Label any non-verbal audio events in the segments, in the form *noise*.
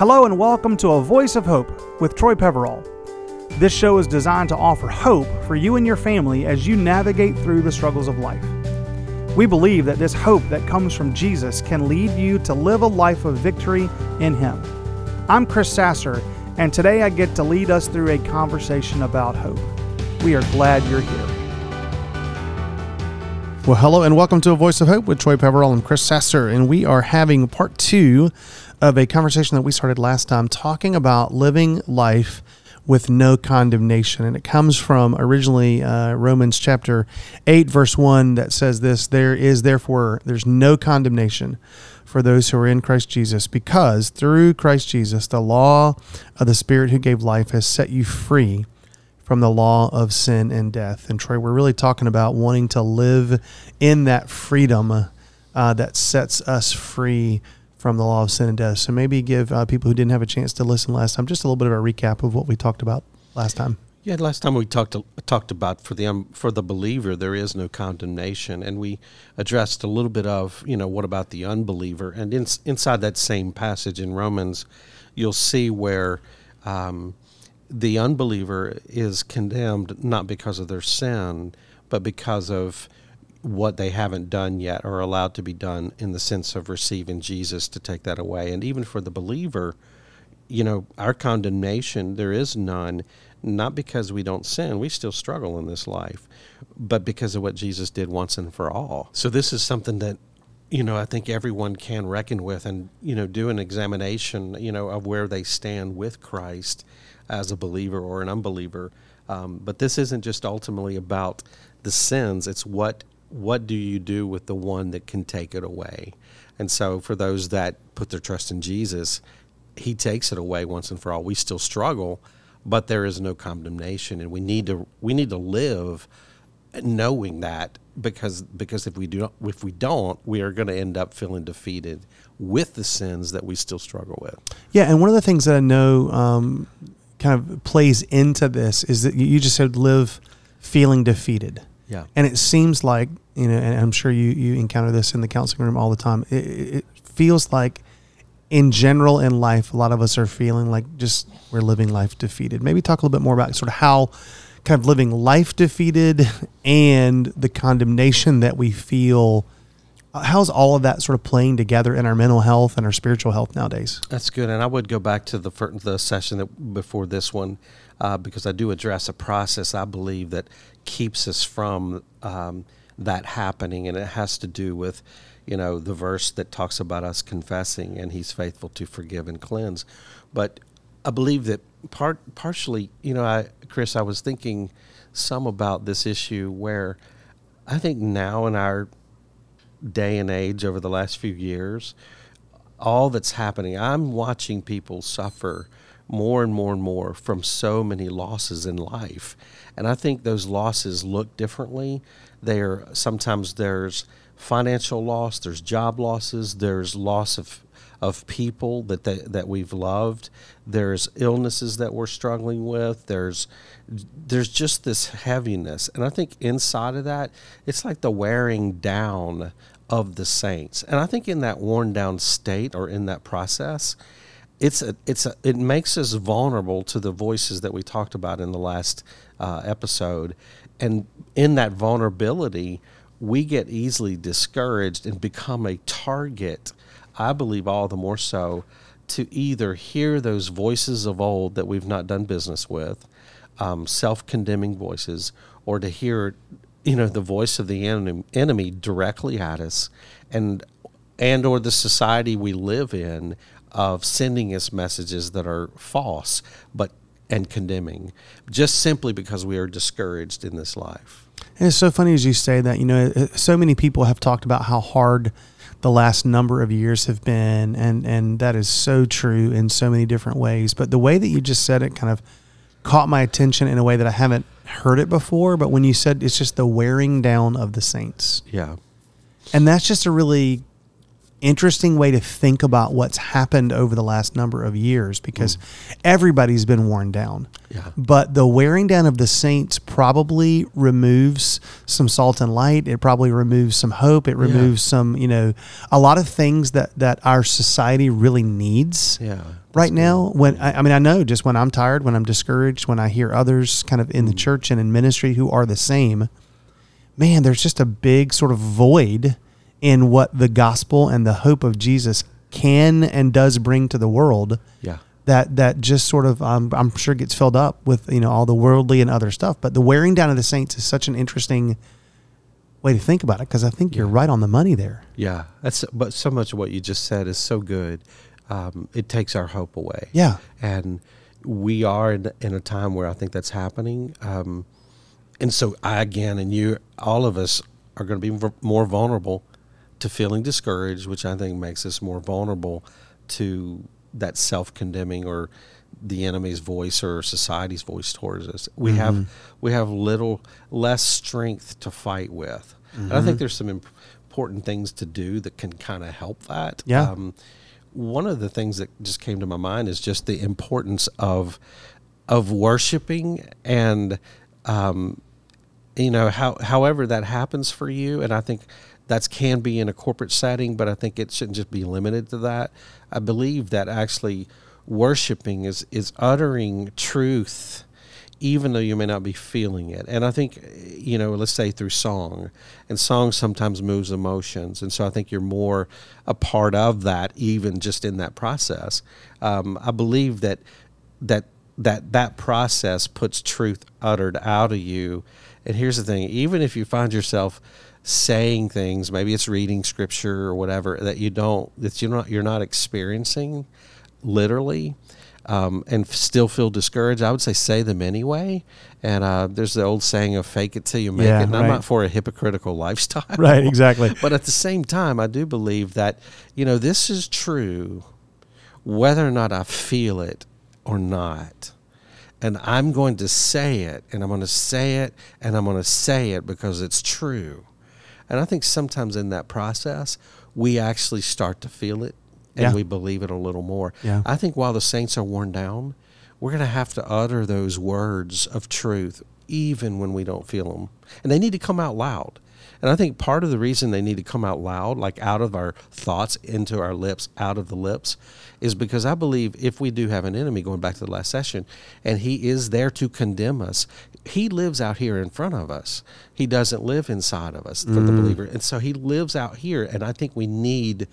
Hello and welcome to A Voice of Hope with Troy Peverall. This show is designed to offer hope for you and your family as you navigate through the struggles of life. We believe that this hope that comes from Jesus can lead you to live a life of victory in Him. I'm Chris Sasser, and today I get to lead us through a conversation about hope. We are glad you're here. Well, hello and welcome to A Voice of Hope with Troy Peverall and Chris Sasser. And we are having part two of a conversation that we started last time talking about living life with no condemnation. And it comes from originally uh, Romans chapter 8, verse 1, that says this There is therefore, there's no condemnation for those who are in Christ Jesus, because through Christ Jesus, the law of the Spirit who gave life has set you free from the law of sin and death. And Troy, we're really talking about wanting to live in that freedom uh, that sets us free from the law of sin and death. So maybe give uh, people who didn't have a chance to listen last time just a little bit of a recap of what we talked about last time. Yeah, last time we talked talked about for the um, for the believer there is no condemnation, and we addressed a little bit of you know what about the unbeliever, and in, inside that same passage in Romans, you'll see where um, the unbeliever is condemned not because of their sin, but because of what they haven't done yet or allowed to be done in the sense of receiving Jesus to take that away. And even for the believer, you know, our condemnation, there is none, not because we don't sin, we still struggle in this life, but because of what Jesus did once and for all. So this is something that you know, I think everyone can reckon with and, you know, do an examination, you know, of where they stand with Christ as a believer or an unbeliever. Um, but this isn't just ultimately about the sins. It's what what do you do with the one that can take it away? And so for those that put their trust in Jesus, he takes it away once and for all. We still struggle, but there is no condemnation and we need to we need to live knowing that because because if we do if we don't we are going to end up feeling defeated with the sins that we still struggle with yeah and one of the things that i know um, kind of plays into this is that you just said live feeling defeated. Yeah. And it seems like, you know, and I'm sure you, you encounter this in the counseling room all the time. It, it feels like in general in life, a lot of us are feeling like just we're living life defeated. Maybe talk a little bit more about sort of how kind of living life defeated *laughs* and the condemnation that we feel how's all of that sort of playing together in our mental health and our spiritual health nowadays? That's good, and I would go back to the first, the session that before this one uh, because I do address a process I believe that keeps us from um, that happening, and it has to do with you know the verse that talks about us confessing, and He's faithful to forgive and cleanse. But I believe that part partially, you know, I Chris, I was thinking some about this issue where I think now in our day and age over the last few years, all that's happening, I'm watching people suffer more and more and more from so many losses in life. And I think those losses look differently. There sometimes there's financial loss, there's job losses, there's loss of of people that they, that we've loved. There's illnesses that we're struggling with. There's there's just this heaviness, and I think inside of that, it's like the wearing down of the saints. And I think in that worn down state or in that process, it's a, it's a, it makes us vulnerable to the voices that we talked about in the last uh, episode, and in that vulnerability, we get easily discouraged and become a target. I believe all the more so to either hear those voices of old that we've not done business with, um, self-condemning voices, or to hear you know the voice of the enemy, directly at us and and or the society we live in of sending us messages that are false but and condemning just simply because we are discouraged in this life. And it's so funny as you say that you know uh, so many people have talked about how hard the last number of years have been and and that is so true in so many different ways. But the way that you just said it kind of caught my attention in a way that I haven't heard it before, but when you said it's just the wearing down of the saints. Yeah. And that's just a really interesting way to think about what's happened over the last number of years because everybody's been worn down. Yeah. But the wearing down of the saints probably removes some salt and light. It probably removes some hope. It removes some, you know, a lot of things that that our society really needs Yeah. right now when I, I mean i know just when i'm tired when i'm discouraged when i hear others kind of in the mm. church and in ministry who are the same man there's just a big sort of void in what the gospel and the hope of jesus can and does bring to the world Yeah. that that just sort of um, i'm sure gets filled up with you know all the worldly and other stuff but the wearing down of the saints is such an interesting way to think about it because i think you're right on the money there Yeah. That's but so much of what you just said is so good. Um, it takes our hope away. yeah and we are in, in a time where I think that's happening. Um, and so I again, and you, all of us are going to be more vulnerable to feeling discouraged, which I think makes us more vulnerable to that self-condemning or the enemy's voice or society's voice towards us. We have we have little less strength to fight with. And I think there's some imp- important things to do that can kind of help that. Yeah. Um, one of the things that just came to my mind is just the importance of of worshiping and um, you know how however that happens for you and i think that's can be in a corporate setting but i think it shouldn't just be limited to that. I believe that actually worshiping is is uttering truth even though you may not be feeling it. And i think you know let's say through song and song sometimes moves emotions and so i think you're more a part of that even just in that process. Um, i believe that that that that process puts truth uttered out of you. And here's the thing even if you find yourself saying things maybe it's reading scripture or whatever that you don't that you're not you're not experiencing literally um, and still feel discouraged. I would say say them anyway. And uh, there's the old saying of fake it till you make Yeah, it. And i'm not for a hypocritical *laughs* lifestyle. Right exactly. *laughs* But at the same time, I do believe that, you know, this is true whether or not I feel it or not. And I'm going to say it, and I'm going to say it, and I'm going to say it because it's true. And I think sometimes in that process, we actually start to feel it and Yeah. we believe it a little more. Yeah. I think while the saints are worn down, we're going to have to utter those words of truth even when we don't feel them. And they need to come out loud. And I think part of the reason they need to come out loud, like out of our thoughts into our lips, out of the lips, is because I believe if we do have an enemy, going back to the last session, and he is there to condemn us, he lives out here in front of us. He doesn't live inside of us for the mm. believer. And so he lives out here. And I think we need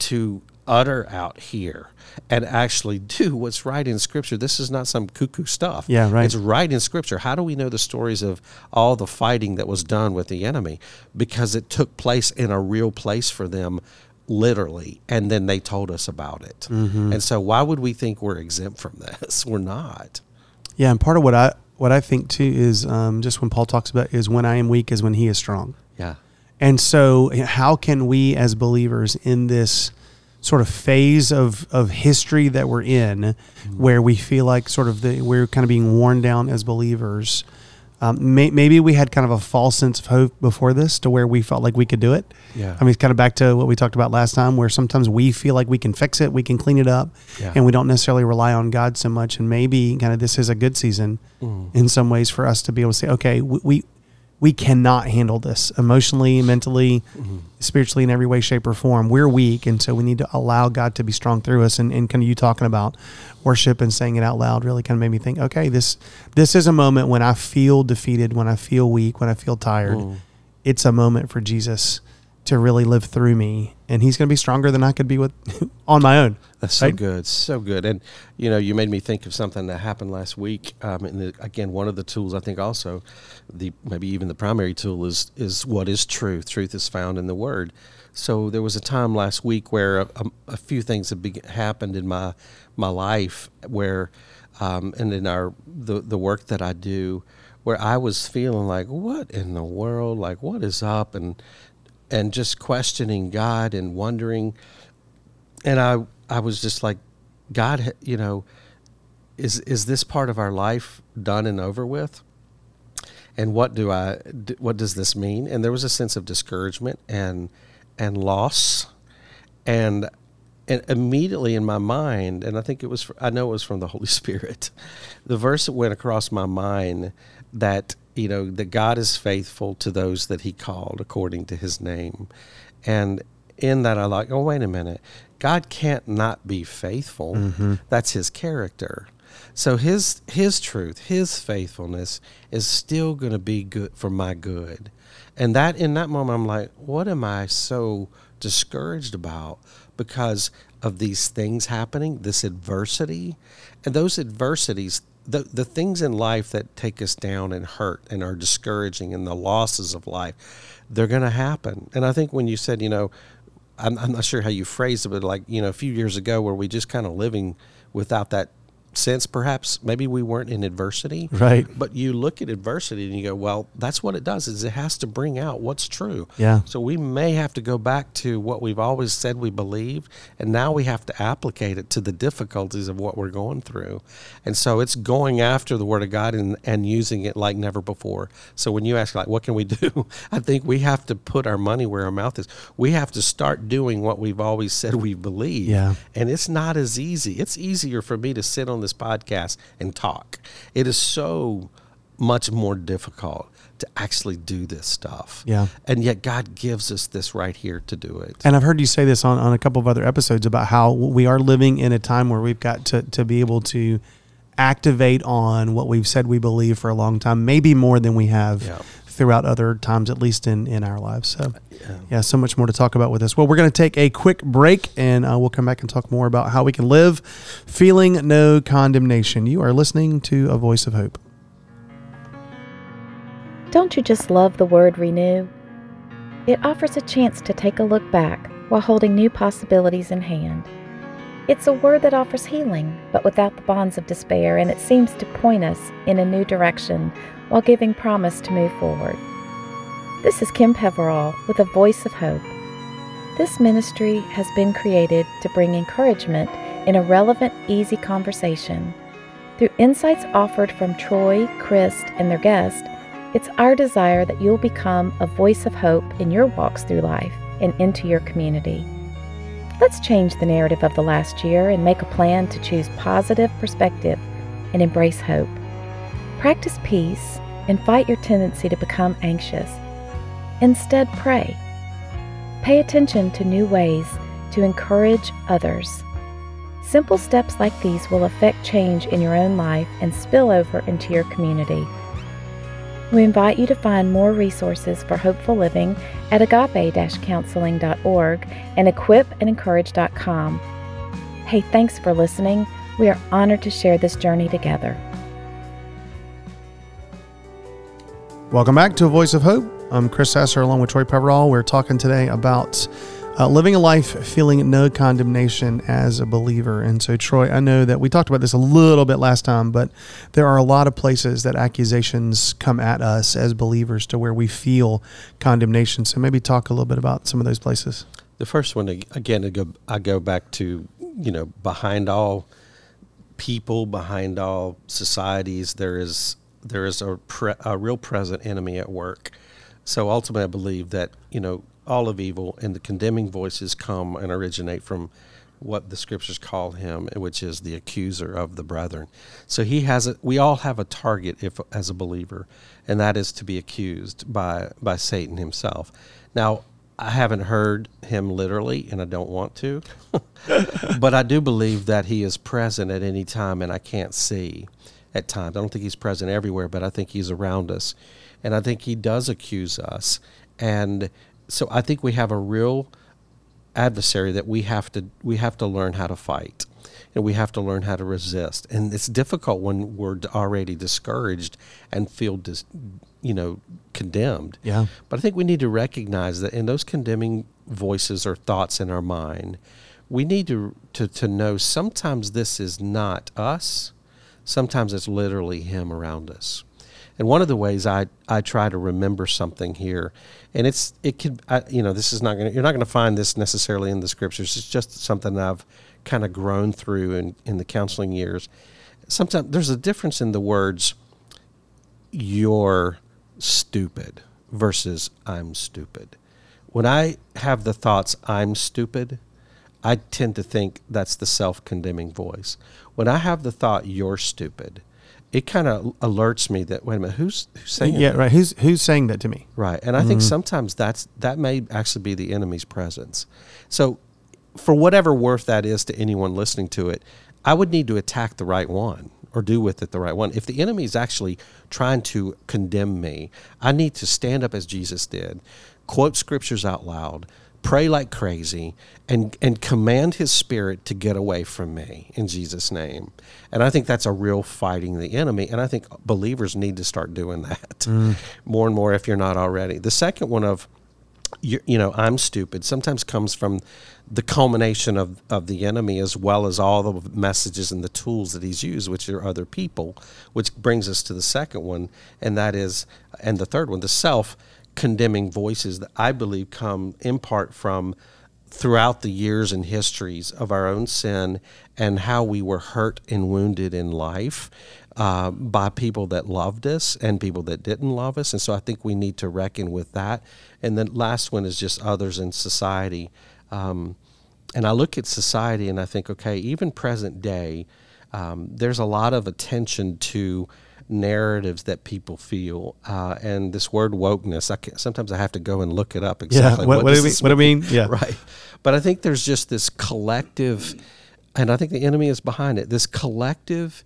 to utter out here and actually do what's right in scripture. This is not some cuckoo stuff. Yeah, right. it's right in scripture. How do we know the stories of all the fighting that was done with the enemy? Because it took place in a real place for them literally and then they told us about it. Mm-hmm. and so why would we think we're exempt from this? *laughs* We're not. Yeah, and part of what I what I think too is um, just when Paul talks about is when I am weak is when he is strong. yeah. And so, how can we as believers in this sort of phase of, of history that we're in, where we feel like sort of the, we're kind of being worn down as believers? Um, may, maybe we had kind of a false sense of hope before this to where we felt like we could do it. Yeah. I mean, it's kind of back to what we talked about last time, where sometimes we feel like we can fix it, we can clean it up, Yeah. and we don't necessarily rely on God so much. And maybe kind of this is a good season in some ways for us to be able to say, okay, we, we, we cannot handle this emotionally, mentally, mm-hmm. spiritually, in every way, shape, or form. We're weak, and so we need to allow God to be strong through us. And, and kind of you talking about worship and saying it out loud really kind of made me think, okay, this this is a moment when I feel defeated, when I feel weak, when I feel tired. Mm. It's a moment for Jesus to really live through me, and He's going to be stronger than I could be with *laughs* on my own. That's so good, so good. And you know, you made me think of something that happened last week. Um, and the, again, one of the tools I think also, the maybe even the primary tool is is what is truth. Truth is found in the Word. So there was a time last week where a, a, a few things had be, happened in my my life where, um, and in our the the work that I do, where I was feeling like, what in the world? Like, what is up? And and just questioning God and wondering and I I was just like, God, you know, is is this part of our life done and over with? And what do I? what does this mean? And there was a sense of discouragement and and loss and and immediately in my mind, and I think it was, I know it was from the Holy *laughs* Spirit, the verse that went across my mind that you know that God is faithful to those that He called according to His name, and in that I like, oh wait a minute, God can't not be faithful. Mm-hmm. That's His character. So his his truth, his faithfulness is still going to be good for my good. And that in that moment I'm like, what am I so discouraged about because of these things happening, this adversity? And those adversities the the things in life that take us down and hurt and are discouraging and the losses of life, they're going to happen. And I think when you said, you know, I'm, I'm not sure how you phrased it, but like you know, a few years ago, where we just kind of living without that sense perhaps maybe we weren't in adversity right. but you look at adversity and you go well that's what it does is it has to bring out what's true. Yeah. So we may have to go back to what we've always said we believe and now we have to applicate it to the difficulties of what we're going through. And so it's going after the word of god and, and using it like never before. So when you ask like what can we do? *laughs* I think we have to put our money where our mouth is. We have to start doing what we've always said we believe. Yeah. And it's not as easy. It's easier for me to sit on this podcast and talk. It is so much more difficult to actually do this stuff. Yeah. And yet God gives us this right here to do it. And I've heard you say this on, on a couple of other episodes about how we are living in a time where we've got to, to be able to activate on what we've said we believe for a long time, maybe more than we have yeah throughout other times, at least in, in our lives. So, yeah. yeah so much more to talk about with this. Well, we're going to take a quick break and uh, we'll come back and talk more about how we can live feeling no condemnation. You are listening to A Voice of Hope. Don't you just love the word renew? It offers a chance to take a look back while holding new possibilities in hand. It's a word that offers healing, but without the bonds of despair, and it seems to point us in a new direction while giving promise to move forward. This is Kim Peverall with a voice of hope. This ministry has been created to bring encouragement in a relevant, easy conversation. Through insights offered from Troy, Chris, and their guest, it's our desire that you'll become a voice of hope in your walks through life and into your community. Let's change the narrative of the last year and make a plan to choose positive perspective and embrace hope. Practice peace and fight your tendency to become anxious. Instead, pray. Pay attention to new ways to encourage others. Simple steps like these will affect change in your own life and spill over into your community. We invite you to find more resources for hopeful living at agape-counseling.org and equipandencourage.com. Hey, thanks for listening. We are honored to share this journey together. Welcome back to A Voice of Hope. I'm Chris Sasser along with Troy Peverall. We're talking today about uh, living a life feeling no condemnation as a believer. And so, Troy, I know that we talked about this a little bit last time, but there are a lot of places that accusations come at us as believers to where we feel condemnation. So, maybe talk a little bit about some of those places. The first one, again, I go, I go back to, you know, behind all people, behind all societies, there is there is a, pre- a real present enemy at work. So ultimately, I believe that you know all of evil and the condemning voices come and originate from what the scriptures call him, which is the accuser of the brethren. So he has a, we all have a target if as a believer, and that is to be accused by by Satan himself. Now, I haven't heard him literally, and I don't want to, *laughs* but I do believe that he is present at any time, and I can't see at times. I don't think he's present everywhere, but I think he's around us. And I think he does accuse us. And so I think we have a real adversary that we have to we have to learn how to fight. And we have to learn how to resist. And it's difficult when we're already discouraged and feel dis, you know condemned. Yeah. But I think we need to recognize that in those condemning voices or thoughts in our mind, we need to to, to know sometimes this is not us sometimes it's literally Him around us. And one of the ways I, I try to remember something here, and it's it could I, you know this is not going you're not going to find this necessarily in the scriptures. It's just something I've kind of grown through in, in the counseling years. Sometimes there's a difference in the words "you're stupid" versus "I'm stupid." When I have the thoughts "I'm stupid," I tend to think that's the self condemning voice. When I have the thought, you're stupid, it kind of alerts me that, wait a minute, who's, who's saying yeah, that? right. Who's who's saying that to me? Right. And I think mm-hmm. sometimes that's that may actually be the enemy's presence. So for whatever worth that is to anyone listening to it, I would need to attack the right one or do with it the right one. If the enemy is actually trying to condemn me, I need to stand up as Jesus did, quote scriptures out loud, pray like crazy, and and command his spirit to get away from me in Jesus' name. And I think that's a real fighting the enemy. And I think believers need to start doing that mm. *laughs* more and more if you're not already. The second one of you, you know, I'm stupid sometimes comes from the culmination of, of the enemy as well as all the messages and the tools that he's used, which are other people, which brings us to the second one, and that is, and the third one, the self condemning voices that I believe come in part from throughout the years and histories of our own sin and how we were hurt and wounded in life uh, by people that loved us and people that didn't love us. And so I think we need to reckon with that. And the last one is just others in society. Um, and I look at society and I think, okay, even present day, um, there's a lot of attention to narratives that people feel. Uh, and this word wokeness, I can, sometimes I have to go and look it up exactly. yeah. What, what, do does we, what do we mean? *laughs* Yeah. right. But I think there's just this collective, and I think the enemy is behind it. This collective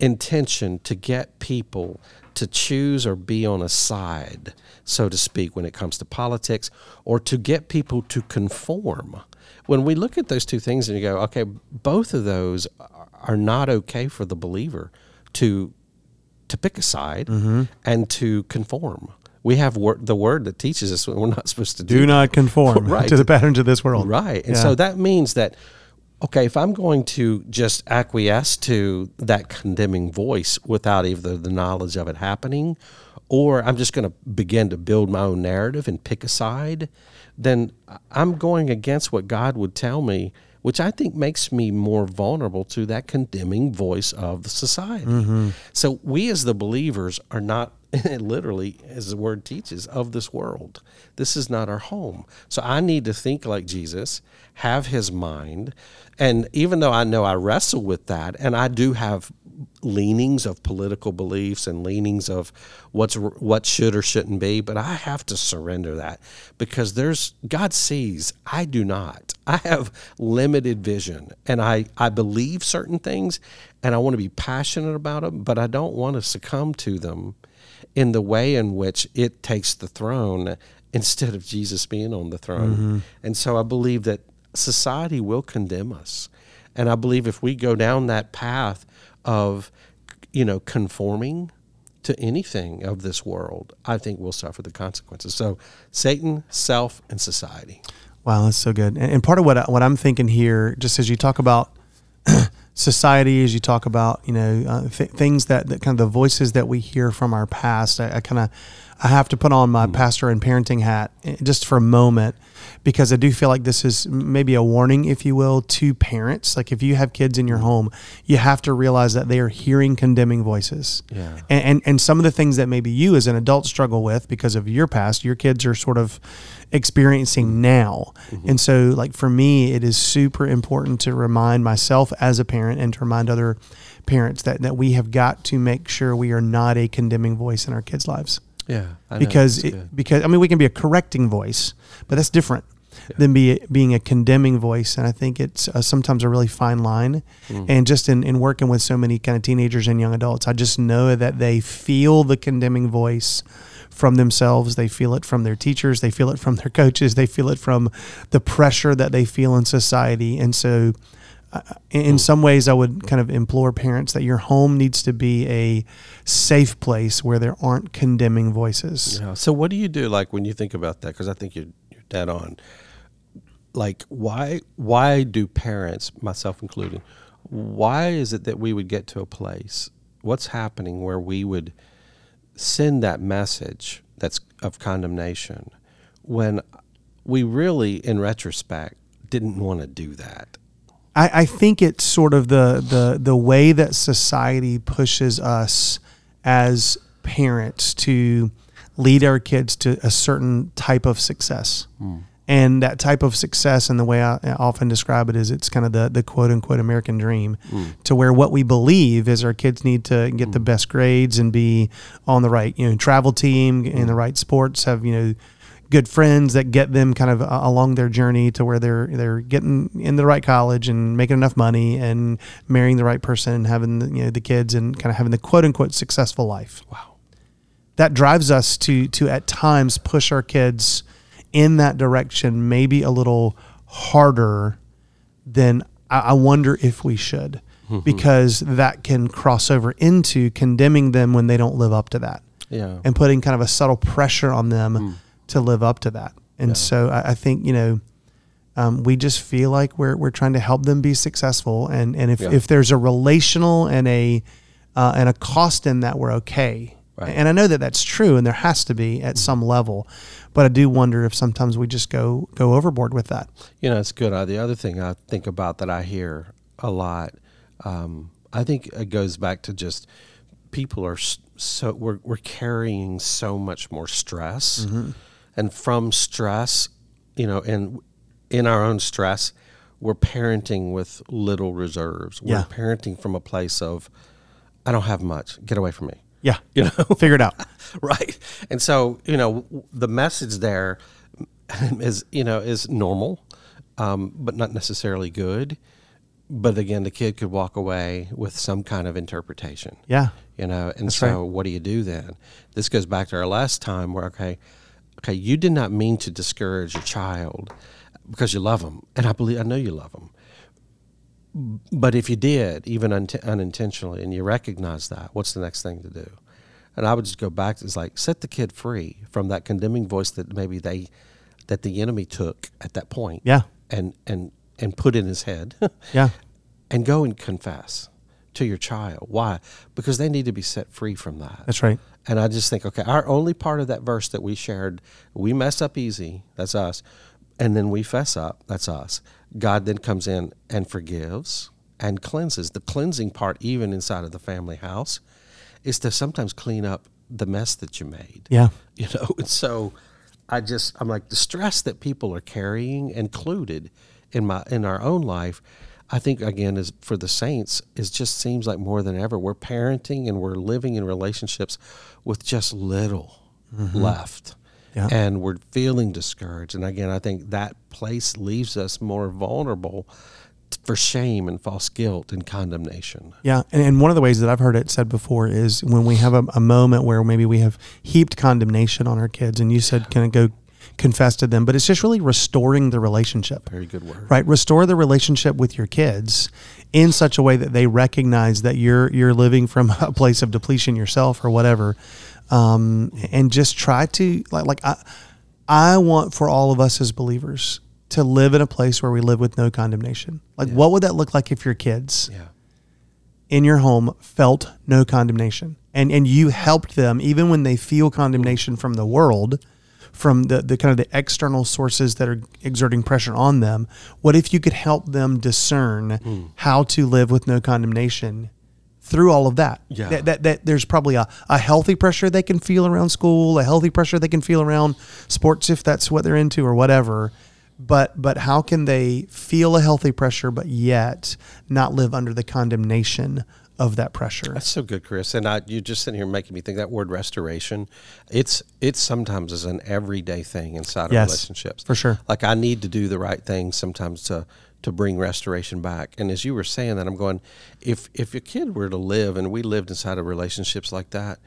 intention to get people to choose or be on a side, so to speak, when it comes to politics, or to get people to conform. When we look at those two things and you go, okay, both of those are not okay for the believer to to pick a side Mm-hmm. and to conform. We have wor- the word that teaches us we're not supposed to do Do not conform *laughs* Right. to the patterns of this world. Right. And Yeah. so that means that, okay, if I'm going to just acquiesce to that condemning voice without either the knowledge of it happening, or I'm just going to begin to build my own narrative and pick a side, then I'm going against what God would tell me, which I think makes me more vulnerable to that condemning voice of the society. Mm-hmm. So we as the believers are not *laughs* literally, as the word teaches, of this world. This is not our home. So I need to think like Jesus, have his mind. And even though I know I wrestle with that, and I do have leanings of political beliefs and leanings of what's what should or shouldn't be, but I have to surrender that because there's God sees, I do not. I have limited vision and I I believe certain things and I want to be passionate about them, but I don't want to succumb to them in the way in which it takes the throne instead of Jesus being on the throne. Mm-hmm. And so I believe that society will condemn us. And I believe if we go down that path of, you know, conforming to anything of this world, I think we'll suffer the consequences. So Satan, self, and society. Wow, that's so good. And, part of what I, what I'm thinking here, just as you talk about *clears throat* society, as you talk about you know uh, th- things that, that kind of the voices that we hear from our past, I, I kind of I have to put on my mm. pastor and parenting hat eh, just for a moment because I do feel like this is maybe a warning, if you will, to parents. Like if you have kids in your mm. home, you have to realize that they are hearing condemning voices. Yeah. And, and and some of the things that maybe you as an adult struggle with because of your past, your kids are sort of experiencing mm-hmm. now. Mm-hmm. And so like for me, it is super important to remind myself as a parent and to remind other parents that, that we have got to make sure we are not a condemning voice in our kids' lives. Yeah. I. Because it, because I mean we can be a correcting voice, but that's different than be being a condemning voice. And I think it's uh, sometimes a really fine line. Mm. And just in, in working with so many kind of teenagers and young adults, I just know that they feel the condemning voice from themselves. They feel it from their teachers. They feel it from their coaches. They feel it from the pressure that they feel in society. And so, in some ways, I would kind of implore parents that your home needs to be a safe place where there aren't condemning voices. Yeah. So what do you do like when you think about that? Because I think you're you're dead on. Like why why do parents, myself included, why is it that we would get to a place? What's happening where we would send that message that's of condemnation when we really, in retrospect, didn't want to do that? I, I think it's sort of the, the the way that society pushes us as parents to lead our kids to a certain type of success. Hmm. And that type of success, and the way I I often describe it, is it's kind of the, the quote unquote American dream, hmm. to where what we believe is our kids need to get the hmm. best grades and be on the right, you know, travel team in the right sports, have you know, good friends that get them kind of uh, along their journey to where they're they're getting in the right college and making enough money and marrying the right person and having the, you know the kids and kind of having the quote unquote successful life. Wow. That drives us to to at times push our kids in that direction, maybe a little harder than I, I wonder if we should, because that can cross over into condemning them when they don't live up to that Yeah. and putting kind of a subtle pressure on them to live up to that. And so I, I think you know um, we just feel like we're we're trying to help them be successful, and and if, Yeah. if there's a relational and a uh, and a cost in that, we're okay. Right. And I know that that's true, and there has to be at some level, but I do wonder if sometimes we just go go overboard with that. You know, it's good. Uh, the other thing I think about that I hear a lot, um, I think it goes back to just people are so we're we're carrying so much more stress, and from stress, you know, and in our own stress, we're parenting with little reserves. We're Yeah. parenting from a place of, I don't have much. Get away from me. Yeah, *laughs* You know. figure it out. *laughs* right and so you know the message there is you know is normal um, but not necessarily good but again the kid could walk away with some kind of interpretation Yeah, you know and That's so right. what do you do then this goes back to our last time where okay okay you did not mean to discourage your child because you love them and i believe i know you love them but if you did even un- unintentionally and you recognize that what's the next thing to do and i would just go back it's like set the kid free from that condemning voice that maybe they that the enemy took at that point yeah, and and and put in his head *laughs* yeah, and go and confess to your child. Why? Because they need to be set free from that. that's right. And I just think, okay, our only part of that verse that we shared, we mess up easy, that's us. And then we fess up, that's us. God then comes in and forgives and cleanses. The cleansing part, even inside of the family house, is to sometimes clean up the mess that you made Yeah, *laughs* you know and so i just i'm like the stress that people are carrying included in my in our own life i think again is for the saints is just seems like more than ever we're parenting and we're living in relationships with just little mm-hmm. left. Yeah. and we're feeling discouraged. And again i think that place leaves us more vulnerable for shame and false guilt and condemnation. Yeah, and, and one of the ways that I've heard it said before is when we have a, a moment where maybe we have heaped condemnation on our kids, and you said, "Can I go confess to them?" But it's just really restoring the relationship, very good word right? Restore the relationship with your kids in such a way that they recognize that you're you're living from *laughs* a place of depletion yourself or whatever, um, and just try to like like I I want for all of us as believers to live in a place where we live with no condemnation. Like, what would that look like if your kids? yeah in your home felt no condemnation and and you helped them even when they feel condemnation from the world from the, the kind of the external sources that are exerting pressure on them what if you could help them discern Hmm. how to live with no condemnation through all of that Yeah. that, that, that there's probably a, a healthy pressure they can feel around school a healthy pressure they can feel around sports if that's what they're into or whatever but but how can they feel a healthy pressure but yet not live under the condemnation of that pressure That's so good, Chris. And I, you just sitting here making me think that word restoration. It's it's sometimes is an everyday thing inside of relationships. for sure. Like I need to do the right thing sometimes to to bring restoration back. And as you were saying that, I'm going, if if your kid were to live and we lived inside of relationships like that,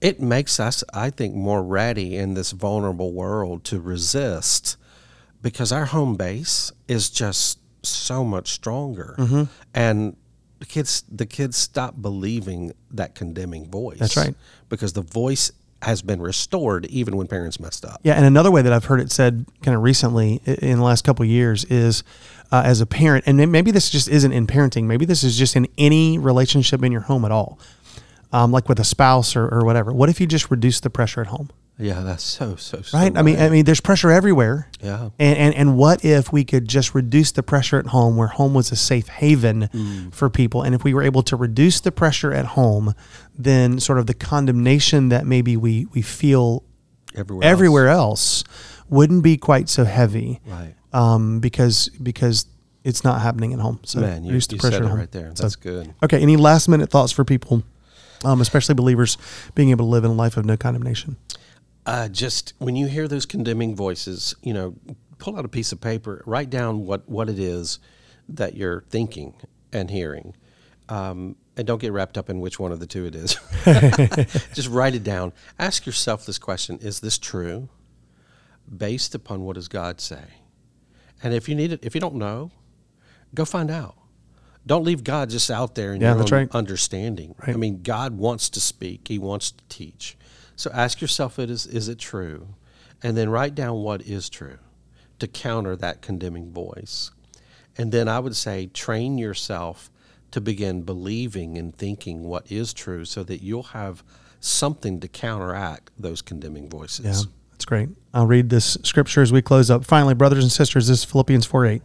it makes us, I think, more ready in this vulnerable world to resist because our home base is just so much stronger. Mm-hmm. And the kids the kids stop believing that condemning voice. That's right. Because the voice has been restored even when parents messed up. Yeah, and another way that I've heard it said kind of recently in the last couple of years is uh, as a parent, and maybe this just isn't in parenting, maybe this is just in any relationship in your home at all, um, like with a spouse or, or whatever. What if you just reduce the pressure at home? Yeah, that's so so so Right? I mean, I mean, there's pressure everywhere. Yeah. And, and and what if we could just reduce the pressure at home, where home was a safe haven Mm. for people, and if we were able to reduce the pressure at home, then sort of the condemnation that maybe we we feel everywhere else. everywhere else wouldn't be quite so heavy Right. um, because because it's not happening at home. So Man, you, reduce the you pressure right there. So- That's good. Okay, any last minute thoughts for people, um, especially believers, being able to live in a life of no condemnation? Uh, just when you hear those condemning voices, you know, pull out a piece of paper, write down what, what it is that you're thinking and hearing. Um, and don't get wrapped up in which one of the two it is. *laughs* just write it down. Ask yourself this question Is this true? Based upon what does God say? And if you need it, if you don't know, go find out. Don't leave God just out there in Yeah, your own right. understanding. I mean, God wants to speak. He wants to teach. So ask yourself, it is, is it true? And then write down what is true to counter that condemning voice. And then I would say, train yourself to begin believing and thinking what is true so that you'll have something to counteract those condemning voices. Yeah, that's great. I'll read this scripture as we close up. Finally, brothers and sisters, this is Philippians 4 8.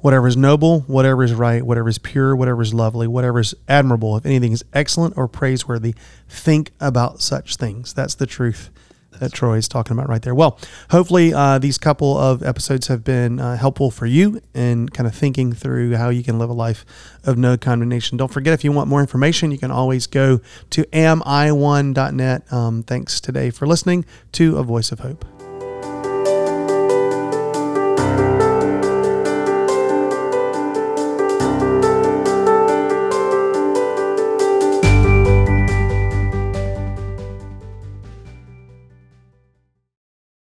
Whatever is noble, whatever is right, whatever is pure, whatever is lovely, whatever is admirable, if anything is excellent or praiseworthy, think about such things. That's the truth that Troy is talking about right there. Well, hopefully, uh, these couple of episodes have been uh, helpful for you in kind of thinking through how you can live a life of no condemnation. Don't forget, if you want more information, you can always go to ami1.net. Um, thanks today for listening to A Voice of Hope.